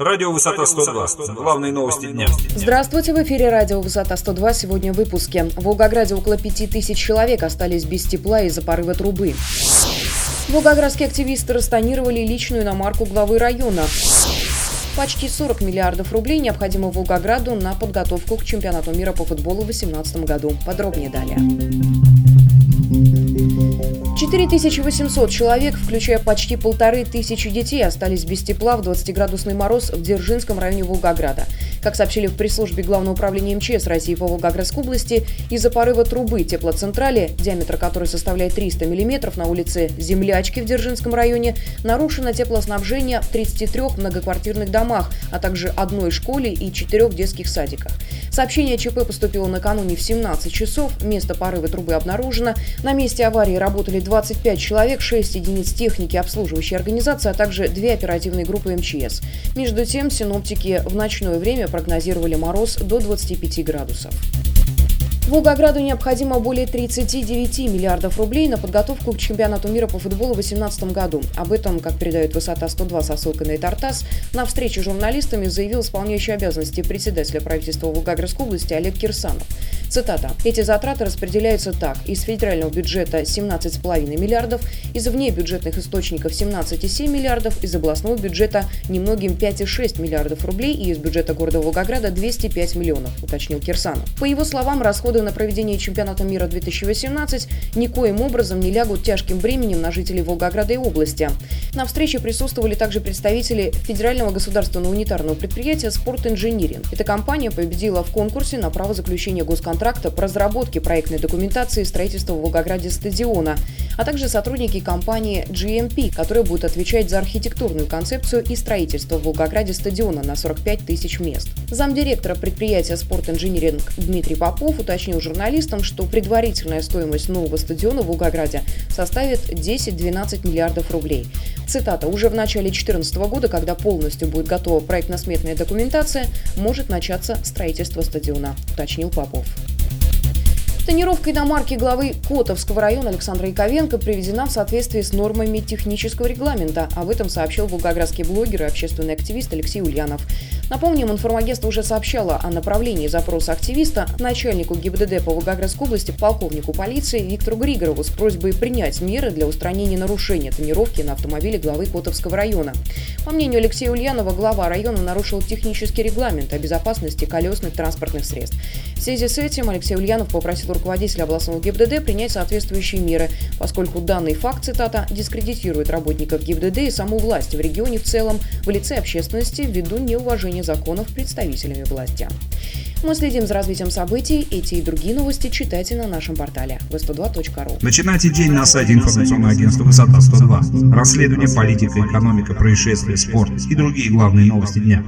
Радио «Высота 102». Главные новости дня. Здравствуйте, в эфире радио «Высота 102». Сегодня в выпуске. В Волгограде около пяти тысяч человек остались без тепла из-за порыва трубы. Волгоградские активисты расстанировали личную иномарку главы района. Почти 40 миллиардов рублей необходимо Волгограду на подготовку к чемпионату мира по футболу в 2018 году. Подробнее далее. 4800 человек, включая почти полторы тысячи детей, остались без тепла в 20-градусный мороз в Дзержинском районе Волгограда. Как сообщили в пресс-службе Главного управления МЧС России по Волгоградской области, из-за порыва трубы теплоцентрали, диаметр которой составляет 300 мм на улице Землячки в Дзержинском районе, нарушено теплоснабжение в 33 многоквартирных домах, а также одной школе и четырех детских садиках. Сообщение ЧП поступило накануне в 17 часов. Место порыва трубы обнаружено. На месте аварии работали 25 человек, 6 единиц техники обслуживающей организации, а также две оперативные группы МЧС. Между тем, синоптики в ночное время прогнозировали мороз до 25 градусов. Волгограду необходимо более 39 миллиардов рублей на подготовку к чемпионату мира по футболу в 2018 году. Об этом, как передает «Высота 102» со ссылкой на Тартас, на встрече с журналистами заявил исполняющий обязанности председателя правительства Волгоградской области Олег Кирсанов. Цитата. «Эти затраты распределяются так. Из федерального бюджета 17,5 миллиардов, из внебюджетных источников 17,7 миллиардов, из областного бюджета немногим 5,6 миллиардов рублей и из бюджета города Волгограда 205 миллионов», уточнил Кирсанов. По его словам, расходы на проведение чемпионата мира 2018 никоим образом не лягут тяжким бременем на жителей Волгограда и области. На встрече присутствовали также представители Федерального государственного унитарного предприятия «Спорт Инжиниринг». Эта компания победила в конкурсе на право заключения госконтракта контракта по разработке проектной документации строительства в Волгограде стадиона, а также сотрудники компании GMP, которая будет отвечать за архитектурную концепцию и строительство в Волгограде стадиона на 45 тысяч мест. Замдиректора предприятия «Спорт Инжиниринг» Дмитрий Попов уточнил журналистам, что предварительная стоимость нового стадиона в Волгограде составит 10-12 миллиардов рублей. Цитата. «Уже в начале 2014 года, когда полностью будет готова проектно-сметная документация, может начаться строительство стадиона», уточнил Попов. Тонировка иномарки главы Котовского района Александра Яковенко приведена в соответствии с нормами технического регламента. Об этом сообщил волгоградский блогер и общественный активист Алексей Ульянов. Напомним, информагентство уже сообщало о направлении запроса активиста начальнику ГИБДД по Волгоградской области полковнику полиции Виктору Григорову с просьбой принять меры для устранения нарушения тонировки на автомобиле главы Котовского района. По мнению Алексея Ульянова, глава района нарушил технический регламент о безопасности колесных транспортных средств. В связи с этим Алексей Ульянов попросил руководителя областного ГИБДД принять соответствующие меры, поскольку данный факт, цитата, дискредитирует работников ГИБДД и саму власть в регионе в целом в лице общественности ввиду неуважения законов представителями власти. Мы следим за развитием событий. Эти и другие новости читайте на нашем портале v102.ru. Начинайте день на сайте информационного агентства «Высота 102». Расследование, политика, экономика, происшествия, спорт и другие главные новости дня.